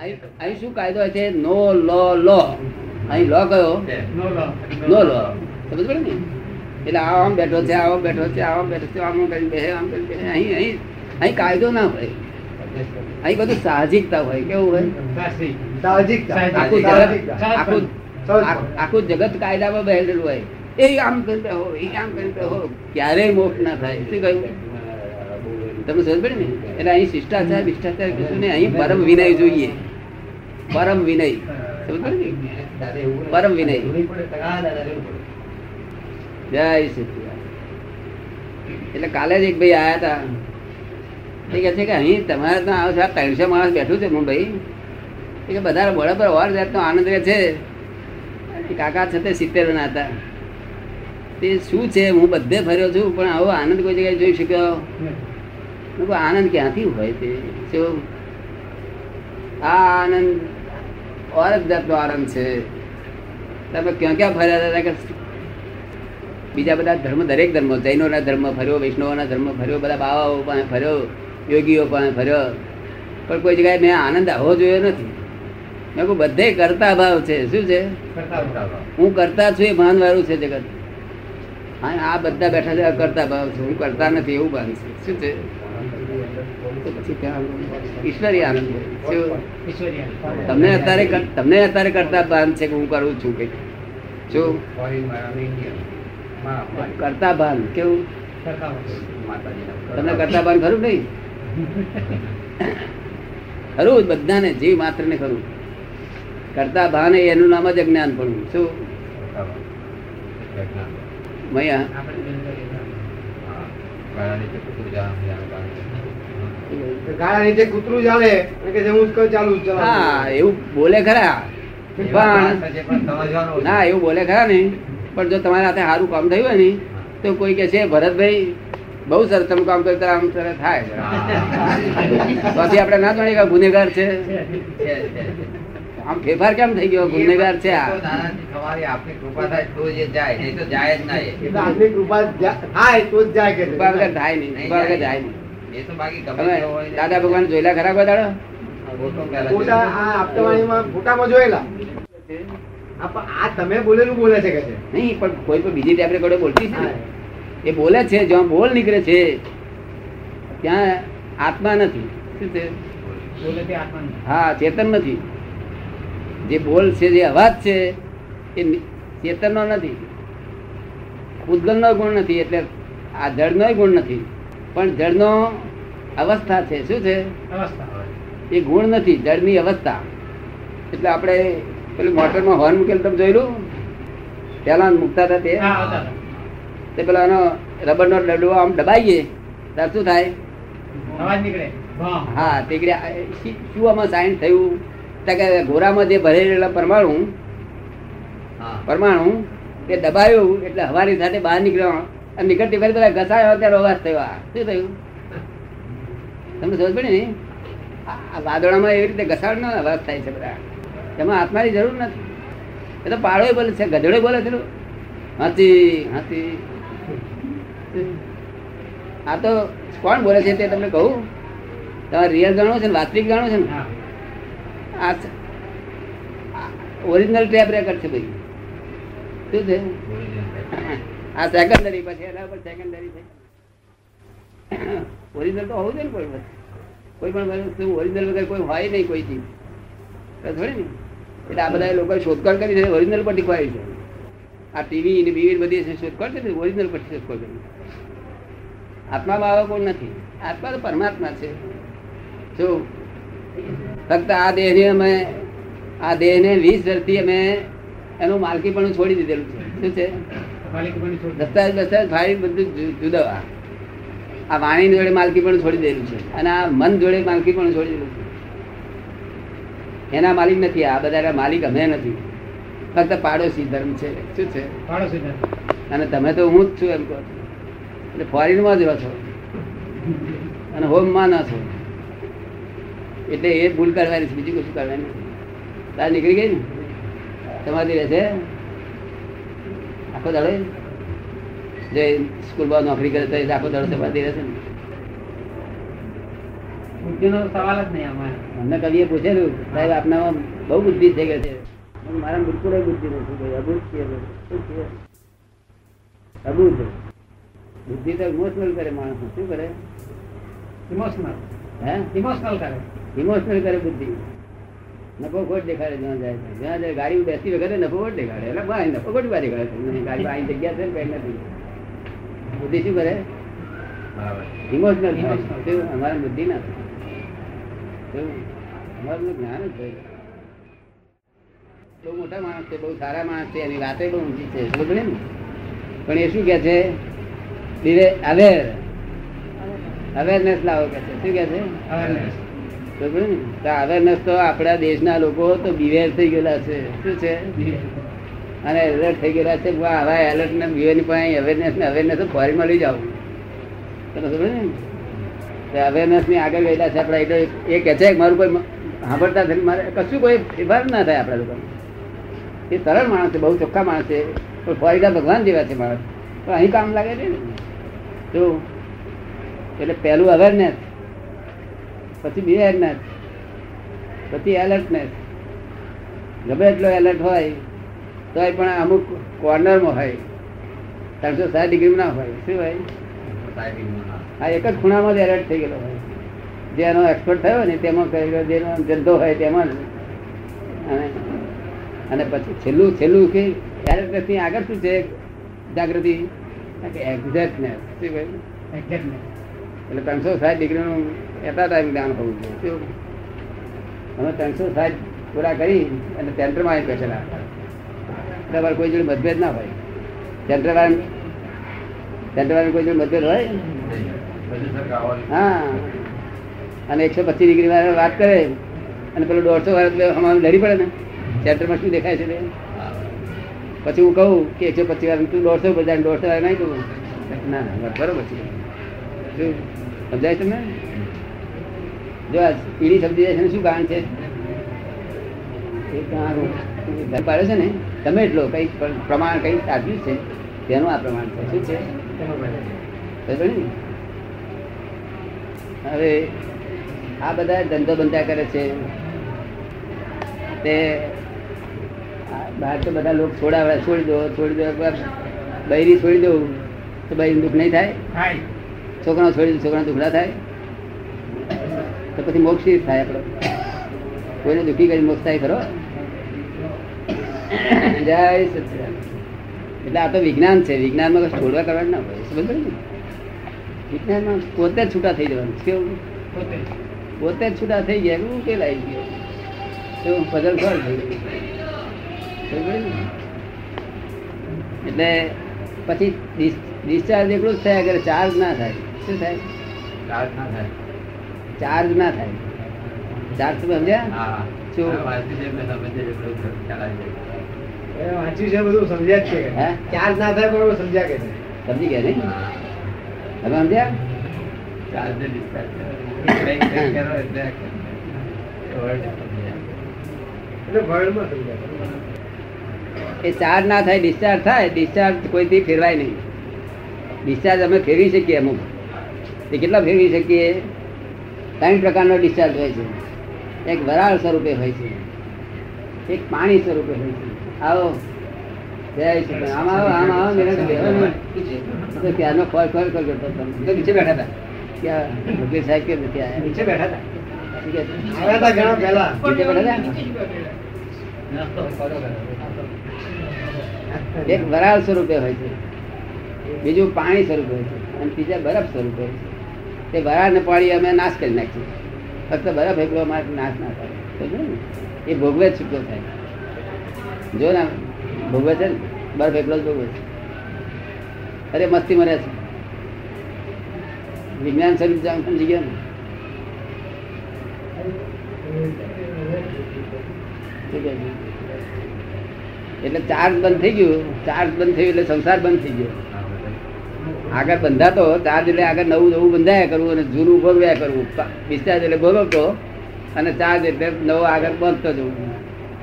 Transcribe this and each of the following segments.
અહીં શું કાયદો છે? નો લો લો. અહીં લો કયો? નો લો. સમજ પડે ને? એટલે આ આમ બેઠો છે આમ બેઠો છે આમ બેઠો છે આમ કરીને બેસે આમ કરી અહીં અહીં અહીં કાયદો ના હોય. અહીં બધું સાહજિકતા હોય. કેવું હોય? સાહજિકતા. આખું જગત આખું જગત કાયદામાં બેઠેલું હોય. એ આમ કરી બેહો એ આમ કરી બેહો. ક્યારેય મોક્ષ ના થાય. શું કહ્યું? તમે સમજ પડે ને? એટલે અહીં શિષ્ટાચાર ભિષ્ટાચાર કશું નહીં, અહીં પરમ વિનય જોઈએ. પરમ વિનય. સમજ પડે ને? પરમ વિનય. જય શ્રી એટલે કાલે જ એક ભાઈ આયા હતા. એ કહે છે કે અહીં તમારે તો આવો છો ત્રણસો માણસ બેઠું છે મુંબઈ એ કે બધા બરાબર વાર જાતનો આનંદ રહે છે. કાકા છે તે સિત્તેર ના હતા. તે શું છે? હું બધે ફર્યો છું, પણ આવો આનંદ કોઈ જગ્યાએ જોઈ શક્યો? આનંદ ક્યાંથી હોય તે શું આ આનંદ ઓર જાતનો આનંદ છે. તમે ક્યાં ક્યાં ફર્યા હતા? કે બીજા બધા ધર્મ દરેક ધર્મ જૈનોના ધર્મ ફર્યો વૈષ્ણવોના ધર્મ ફર્યો બધા બાવાઓ પાસે ફર્યો યોગીઓ પાસે ફર્યો. પણ કોઈ જગ્યાએ મેં આનંદ આવો જોયો નથી. મેં કહું બધે કરતા ભાવ છે. શું છે? હું કરતા છું એ ભાન વાળું છે જગત. હા આ બધા બેઠા છે કરતા ભાવ છે. હું કરતા નથી એવું ભાન છે. શું છે? પછી ત્યાં ઈશ્વરી આનંદ તમને અત્યારે તમને અત્યારે કરતા ભાન છે કે હું કરું છું કઈ શું કરતા ભાન કેવું તમને કરતા ભાન ખરું નહીં? ખરું જ બધાને જીવ માત્ર ને ખરું. કરતા ભાન એનું નામ જ અજ્ઞાન પણ. શું મૈયા. ગાળા નીચે કૂતરું ચાલે કે હું જ ચાલુ હા એવું બોલે ખરા. પણ ના એવું બોલે ખરા ને. પણ જો તમારા હાથે સારું કામ થયું હોય ને તો કોઈ કે છે ભરતભાઈ બહુ સરસ તમે કામ કરતા આમ સરસ થાય. પછી આપણે ના જાણીએ કે ગુનેગાર છે. આમ ફેરફાર કેમ થઈ ગયો? ગુનેગાર છે આ. આપની કૃપા થાય તો જે જાય નહીં તો જાય જ ના એ. કૃપા થાય તો જ જાય કે. કૃપા વગર થાય નહીં કૃપા વગર જાય નહીં. દાદા ભગવાન જોયેલા ખરા કોઈ દાડો ફોટો પહેલા ફોટા આ આપતાવાણીમાં ફોટામાં જોયેલા. આ પણ આ તમે બોલેલું બોલે છે કે છે? નહીં પણ કોઈ પણ બીજી ટેપ રેકોર્ડર બોલતી છે ને. એ. બોલે છે જ્યાં બોલ નીકળે છે ત્યાં આત્મા નથી. શું છે? હા ચેતન નથી. જે બોલ છે જે અવાજ છે એ નિ- ચેતનનો નથી. ઉદ્ગલનો ગુણ નથી એટલે આ જળનો ગુણ નથી. પણ જળનો અવસ્થા છે. શું છે? એ ગુણ નથી જળની અવસ્થા. એટલે આપણે પેલું મોટરમાં હોર્ન મૂકેલું તમે જોયેલું? પેલા મૂકતા હતા તે. તે પેલા એનો રબરનો ડડો આમ દબાઈએ ત્યારે શું થાય? હા તે શી- આમાં સાયન્સ થયું? કે ઘોડામાં જે ભરેલા પરમાણુ હા. પરમાણુ તે દબાયું એટલે હવાની સાથે બહાર નીકળ્યો. નીકળતી ફરી પેલા ઘસાયો ત્યારે અવાજ થયો. શું થયું? તમને સમજ પડી ને? આ વાદળામાં એવી રીતે ઘસાડનો અવાજ થાય છે બધા. એમાં આત્માની જરૂર નથી. એ તો પાડો બોલે છે ગધેડો બોલે છે હાથી હાથી. આ તો કોણ બોલે છે તે તમને કહું? તમારે રિયલ જાણો છે ને વાસ્તવિક જાણો છે ને? આ ઓરિજિનલ ટેપ રેકર્ડ છે ભાઈ. શું છે? આ સેકન્ડરી પછી એના પર સેકન્ડરી થઈ ઓરિજિનલ તો હોવું જોઈએ ને કોઈ વસ્તુ. કોઈ પણ વસ્તુ ઓરિજિનલ વગર કોઈ હોય નહીં કોઈ ચીજ. થોડી ને. એટલે આ બધા લોકો શોધખોળ કરી છે ઓરિજિનલ પર ટીકવાય છે. આ ટીવી ને બીવી બધી શોધખોળ કરી ઓરિજિનલ પર શોધખોળ કરી આત્મામાં આવા કોઈ નથી. આત્મા તો પરમાત્મા છે. જો ફક્ત આ દેહને અમે, આ દેહને વીસ વર્ષથી અમે એનું માલકી પણ છોડી દીધેલું છે. શું છે? દસ્તાવેજ દસ્તાવેજ ફાઇલ બધું જુદા આ. વાણી જોડે માલકી પણ છોડી દેલું છે. અને આ મન જોડે માલકી પણ છોડી દેલું છે. એના માલિક નથી આ બધા માલિક અમે નથી. ફક્ત પાડોશી ધર્મ છે. શું છે? અને તમે તો હું જ છું એમ કહો એટલે ફોરેનમાં જ રહો છો અને હોમમાં ના છો. એટલે એ ભૂલ કરવાની છે બીજું કશું કરવાની તાર નીકળી ગઈ ને? તમારી રહેશે? આખો દાડો જે સ્કૂલમાં નોકરી કરે તો આખો દાડો સમાધિ રહેશે ને? સવાલ જ નહીં અમને કવિએ પૂછેલું સાહેબ આપનામાં બહુ બુદ્ધિ થઈ ગઈ છે. મારા બિલકુલ બુદ્ધિ નથી ભાઈ અબુધ છે ભાઈ. શું બુદ્ધિ તો ઇમોશનલ કરે માણસ શું કરે? ઇમોશનલ હે? ઇમોશનલ કરે. ઇમોશનલ કરે બુદ્ધિ. નફો ખોટ દેખાડે જ્યાં જાય છે. જ્યાં જાય ગાડી બેસી વખતે નફો ખોટ દેખાડે. એટલે ભાઈ નફો ખોટ બાર દેખાડે ગાડી અહીં જગ્યા છે ને પેટ નથી બુદ્ધિ શું કરે? ઇમોશનલ. અમારા બુદ્ધિ ના અમારું જ્ઞાન જ થયું બહુ મોટા માણસ છે બહુ સારા માણસ છે એની વાતે બહુ ઊંચી છે. સમજ ને? પણ એ શું કે છે? અવેર અવેરનેસ લાવો કે છે. શું કે છે? Awareness. સમજ? તો અવેરનેસ તો આપણા દેશના લોકો તો બિવેર થઈ ગયેલા છે. શું છે? અને એલર્ટ થઈ ગયેલા છે આવા એલર્ટ ને બિવેરની પાસે અવેરનેસ ને અવેરનેસ ફોરેનમાં લઈ જાવ. તને ને? તે અવેરનેસની આગળ ગયેલા છે આપણા. એટલે એ કહે છે મારું કોઈ સાંભળતા નથી. મારે કશું કોઈ ફેરફાર ના થાય આપણા લોકો એ સરળ માણસ છે, બહુ ચોખ્ખા માણસ છે. પણ ફોરીડા ભગવાન જેવા છે માણસ. પણ અહીં કામ લાગે છે ને? શું? એટલે પહેલું અવેરનેસ પછી બિહેરનેસ પછી એલર્ટનેસ ગમે એટલો એલર્ટ હોય, તોય પણ અમુક કોર્નરમાં હોય. ત્રણસો સાત ડિગ્રી ના હોય. શું હોય? આ એક જ ખૂણામાં જ એલર્ટ થઈ ગયેલો હોય. જે એનો એક્સપર્ટ થયો ને, તેમાં કહેલો, જેનો ધંધો હોય તેમાં અને અને પછી છેલ્લું છેલ્લું કે એલર્ટનેસની આગળ શું છે? જાગૃતિ. એક્ઝેક્ટનેસ. શું કહ્યું? Exactness. એટલે ત્રણસો સાઠ ડિગ્રીનું એટલા ટાઈમ જ્ઞાન હોવું જોઈએ? અમે ત્રણસો સાઠ પૂરા કરી અને સેન્ટરમાં આવી બેઠેલા તમારે કોઈ જોડે મતભેદ ના હોય. સેન્ટર વાળા સેન્ટર વાળા કોઈ જોડે મતભેદ હોય? હા. અને એકસો પચીસ ડિગ્રી વાળા વાત કરે. અને પેલો દોઢસો વાળા અમારે લડી પડે ને. સેન્ટરમાં શું દેખાય છે પછી હું કહું કે એકસો પચીસ વાર તું દોઢસો બધા દોઢસો વાળા નહીં કહું ના ના બરોબર છે. સમજાય તમને? જો પીડી સમજી જાય છે શું કારણ છે? પાડે છે ને, તમે એટલો કઈ પ્રમાણ કઈ સાધ્યું છે, તેનું આ પ્રમાણ છે. શું છે? હવે આ બધા ધંધો બંધા કરે છે. તે બહાર તો બધા લોકો છોડાવે છોડી દો છોડી દો બૈરી છોડી દો, તો બૈરી દુઃખ નહીં થાય. છોકરા છોડી છોકરા દુખડા થાય તો પછી મોક્ષ થાય આપણો. કોઈને દુઃખી કરી મોક્ષ થાય ખરો? જય સચિદાન એટલે આ તો વિજ્ઞાન છે. વિજ્ઞાનમાં કશું છોડવા કરવાનું ના હોય. સમજ ને? વિજ્ઞાનમાં પોતે જ છૂટા થઈ જવાનું. કેવું? પોતે જ. છૂટા થઈ ગયા. કે લાવી ગયો? એવું પઝલ ફળ થઈ ગયું? એટલે પછી ડિસ્ચાર્જ એટલું જ થયા કરે ચાર્જ ના થાય. શું થાય? ચાર્જ ના થાય. ચાર્જ તમે સમજ્યા? શું? એ વાંચ્યું છે બધું સમજ્યા જ છે. હે? ચાર્જ ના થાય બરોબર સમજ્યા કે છે સમજી ગયા નહીં? તમે સમજ્યા? એટલે વર્લ્ડમાં સમજ્યા. એ ચાર્જ ના થાય ડિસ્ચાર્જ થાય ડિસ્ચાર્જ કોઈથી ફેરવાય નહીં. ડિસ્ચાર્જ અમે ફેરવી શકીએ અમુક. એ કેટલા ફેરવી શકીએ? ત્રણ પ્રકારનો ડિસ્ચાર્જ હોય છે. એક વરાળ સ્વરૂપે હોય છે. એક પાણી સ્વરૂપે હોય છે. આવો. આમ આવો આમ આવો મેરે તો તો ક્યારનો ખોર ખોર કરતો હતો. નીચે બેઠા હતા. ક્યાં? વકીલ સાહેબ કેમ નથી આવ્યા? બેઠા હતા. શું કહે છે? આવ્યા હતા ઘણા પહેલા. નીચે બેઠા હતા? એક વરાળ સ્વરૂપે હોય છે. બીજું પાણી સ્વરૂપે હોય છે. અને ત્રીજા બરફ સ્વરૂપે હોય છે. તે વરાળ ને પાણી અમે નાશ કરી નાખીએ ફક્ત બરફ એકલો અમારે નાશ ના થાય? એ ભોગવે છૂટો થાય. જો ને, ભોગવે છે ને બરફ એકલો જ ભોગવે છે. અરે મસ્તી મરે છે. વિજ્ઞાન સ્વરૂપ જાણ સમજી ગયો ને? એટલે ચાર્જ બંધ થઈ ગયું. ચાર્જ બંધ થયું એટલે સંસાર બંધ થઈ ગયો. આગળ બંધાતો ચાર્જ એટલે આગળ નવું નવું બંધાયા કરવું અને જૂનું ભોગવ્યા કરવું. ડિસ્ચાર્જ એટલે ભોગવતો અને ચાર્જ એટલે નવો આગળ બંધતો જવું.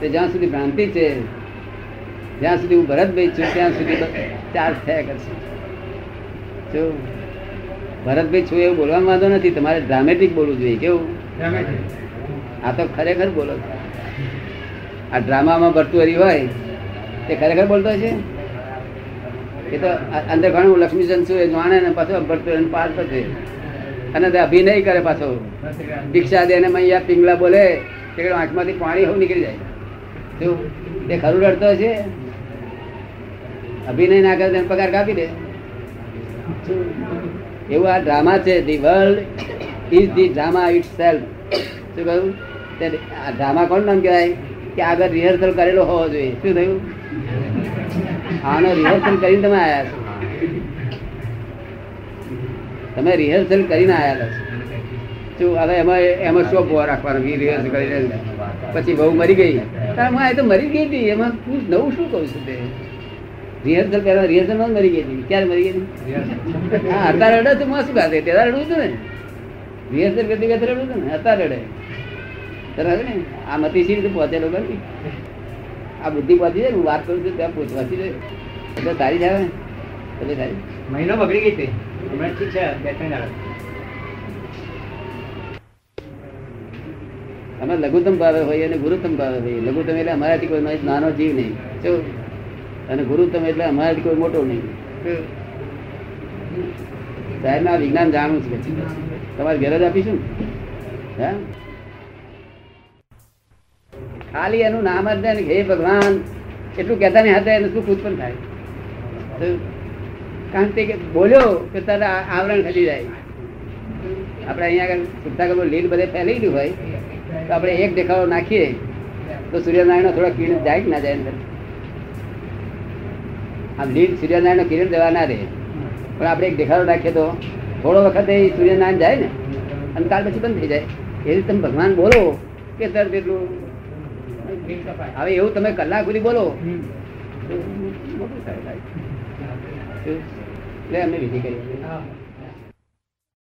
તે જ્યાં સુધી ભ્રાંતિ છે જ્યાં સુધી હું ભરતભાઈ છું ત્યાં સુધી ચાર્જ થયા કરશે. જો ભરતભાઈ છું એવું બોલવામાં વાંધો નથી તમારે ડ્રામેટિક બોલવું જોઈએ કેવું? આ તો ખરેખર બોલો. આ ડ્રામામાં ભરતુરી હોય તે ખરેખર બોલતો છે એ તો અંદર ઘણું લક્ષ્મીચંદ છું, એ જાણે ને પાછો ભરતુરી પાર પછી અને અભિનય કરે પાછો. દીક્ષા દે ને મૈયા પિંગલા બોલે, કે આંખમાંથી પાણી હોવું નીકળી જાય. શું તે ખરું રડતો છે અભિનય ના કરે તેને પગાર કાપી દે? એવું આ ડ્રામા છે the world is the drama itself શું કહ્યું? આ ડ્રામા કોણ નામ કહેવાય? કે આગળ રિહર્સલ કરેલો હોવો જોઈએ. શું થયું? આનો રિહર્સલ કરીને તમે આવ્યા છો. તમે રિહર્સલ કરીને આવ્યા છો. હવે એમાં એમાં શું ભો રાખવાનો? રિહર્સલ કરીને પછી બહુ મરી ગઈ. તારે હું તો મરી ગઈ હતી. એમાં તું નવું શું કહું છું તે? રિહર્સલ કરવા રિહર્સલમાં મરી ગઈ હતી. ક્યારે મરી ગઈ હતી? હા અત્યારે રડે તો માં શું ખાતે ત્યારે રડવું હતું ને? રિહર્સલ કરતી વખતે રડવું હતું ને? અત્યારે રડે તરફ ને? આ મતી સી રીતે પહોંચેલો કરી આ બુદ્ધિ પહોંચી જાય હું વાત કરું છું ત્યાં પહોંચ- પહોંચી જાય એટલે તારી ને એટલે તારી. મહિનો બગડી ગઈ હતી હમણાં ઠીક છે બે ત્રણ દાડા. અમે લઘુત્તમ ભાવે હોઈએ અને ગુરુત્તમ ભાવે હોઈએ. લઘુત્તમ એટલે અમારાથી કોઈ નાનો જીવ નહીં. જો. અને ગુરુત્તમ એટલે અમારાથી કોઈ મોટો નહીં? સાહેબ વિજ્ઞાન જાણવું છે. તમારે ઘેર જ આપીશું? હે? ખાલી એનું નામ જ ને હે ભગવાન, એટલું કહેતા નહીં હતા એનું સુખ ઉત્પન્ન થાય? કારણ કે બોલ્યો કે તારે આવરણ ખસી જાય. આપણે અહીંયા આગળ સુરતા લીલ બધે ફેલાયેલું હોય, તો આપણે એક દેખાડો નાખીએ, તો સૂર્યનારાયણ થોડા કિરણ જાય કે ના જાય અંદર? આમ લીલ સૂર્યનારાયણ કિરણ દેવા ના રહે પણ આપણે એક દેખાડો નાખીએ તો થોડો વખત એ સૂર્યનારાયણ જાય ને, અને ત્યાર પછી બંધ થઈ જાય. એ રીતે તમે ભગવાન બોલો કે તરત એટલું હવે એવું તમે કલાક સુધી બોલો. એટલે અમે વિધિ કરીએ